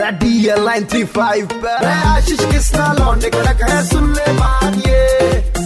Ready nine three five Ashish Kisna लौंडे कड़क है सुन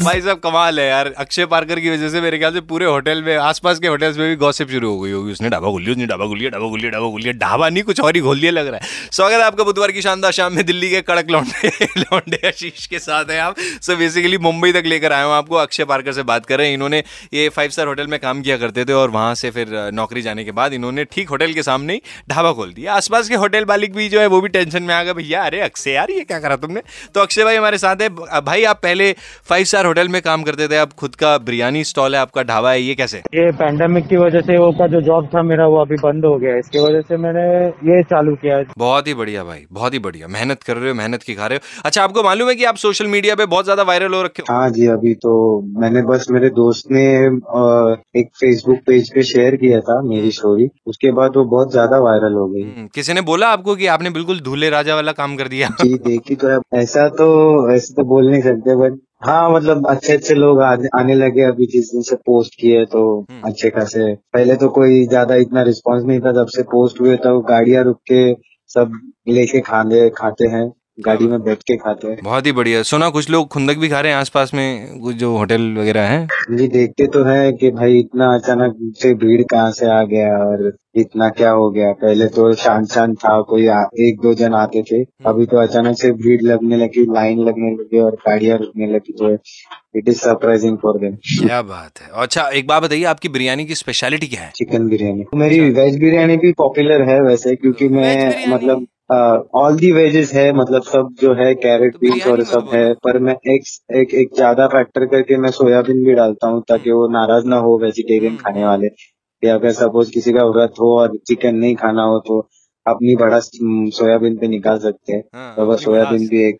भाई साहब, कमाल है यार। अक्षय पार्कर की वजह से मेरे ख्याल से पूरे होटल में, आसपास के होटल्स में भी गॉसिप शुरू हो गई होगी। उसने ढाबा खोल लिया, उसने ढाबा खोल लिया, ढाबा खोल लिया, ढाबा खोल लिया। ढाबा नहीं, कुछ और ही खोल लिया लग रहा है। स्वागत है आपका बुधवार की शानदार शाम में दिल्ली के कड़क लौंडे लौंडे आशीष के साथ है आप सो बेसिकली मुंबई तक लेकर आए हूँ आपको। अक्षय पार्कर से बात कर रहे हैं। इन्होंने ये फाइव स्टार होटल में काम किया करते थे और वहाँ से फिर नौकरी जाने के बाद इन्होंने ठीक होटल के सामने ही ढाबा खोल दिया। आसपास के होटल मालिक भी जो है वो भी टेंशन में आ गए, भैया, अरे अक्षय, यार, ये क्या करा तुमने? तो अक्षय भाई हमारे साथ है। भाई, आप पहले फाइव स्टार होटल में काम करते थे अब खुद का बिरयानी स्टॉल है आपका ढाबा है ये कैसे? ये पैंडेमिक की वजह से वो का जो जॉब था मेरा वो अभी बंद हो गया इसकी वजह से मैंने ये चालू किया है। बहुत ही बढ़िया भाई बहुत ही बढ़िया। मेहनत कर रहे हो मेहनत की खा रहे हो। अच्छा आपको मालूम है कि आप सोशल मीडिया पे बहुत ज़्यादा वायरल हो रखे हाँ? जी अभी तो मैंने बस मेरे दोस्त ने एक फेसबुक पेज पे शेयर किया था मेरी स्टोरी उसके बाद वो बहुत ज़्यादा वायरल हो गई। हम्म, किसी ने बोला आपको कि आपने बिल्कुल दूल्हे राजा वाला काम कर दिया? जी देखी तो ऐसा तो ऐसे तो बोल नहीं सकते बट हाँ मतलब अच्छे अच्छे लोग आने, आने लगे अभी जिस दिन से पोस्ट किए तो हम्म। अच्छे खासे पहले तो कोई ज़्यादा इतना रिस्पांस नहीं था जब से पोस्ट हुए तो गाड़ियाँ रुक के सब लेके खाने खाते हैं गाड़ी में बैठ के खाते हैं। बहुत ही बढ़िया। सुना कुछ लोग खुंदक भी खा रहे हैं आसपास में कुछ जो होटल वगैरह हैं? जी देखते तो है कि भाई इतना अचानक से भीड़ कहाँ से आ गया और इतना क्या हो गया। पहले तो शांत शांत था कोई आ, एक दो जन आते थे। अभी तो अचानक से भीड़ लगने लगी लाइन लगने लगी और गाड़ियाँ रुकने लगी तो it is surprising for them क्या बात है। अच्छा एक बात बताइए आपकी बिरयानी की स्पेशलिटी क्या है? चिकन बिरयानी। मेरी वेज बिरयानी भी पॉपुलर है वैसे क्योंकि मैं मतलब ऑल दी वेजेस है मतलब सब जो है कैरेट तो बीन्स और सब है पर मैं एक एक एक ज़्यादा फैक्टर करके मैं सोयाबीन भी डालता हूँ ताकि वो नाराज़ ना हो वेजिटेरियन हम्म। खाने वाले या अगर सपोज़ किसी का व्रत हो और चिकन नहीं खाना हो तो अपनी बड़ा सोयाबीन पे निकाल सकते हैं। हाँ, तो बस सोयाबीन भी एक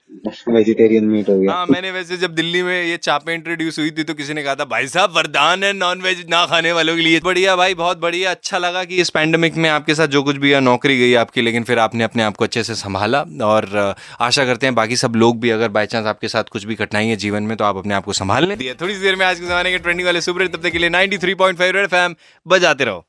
वेजिटेरियन मीट हो गया। हाँ मैंने वैसे जब दिल्ली में ये चापें इंट्रोड्यूस हुई थी तो किसी ने कहा था भाई साहब वरदान है नॉन वेज ना खाने वालों के लिए। बढ़िया भाई बहुत बढ़िया। अच्छा लगा कि इस पैंडमिक में आपके साथ जो कुछ भी है नौकरी गई आपकी लेकिन फिर आपने अपने आप को अच्छे से संभाला। और आशा करते हैं बाकी सब लोग भी अगर बाई चांस आपके साथ कुछ भी कठिनाई है जीवन में तो आप अपने आप को संभाल लें। थोड़ी देर में आज के जमाने के ट्रेंडिंग वाले सुपर तब तक के लिए 93.5 रेड एफएम बजाते रहो।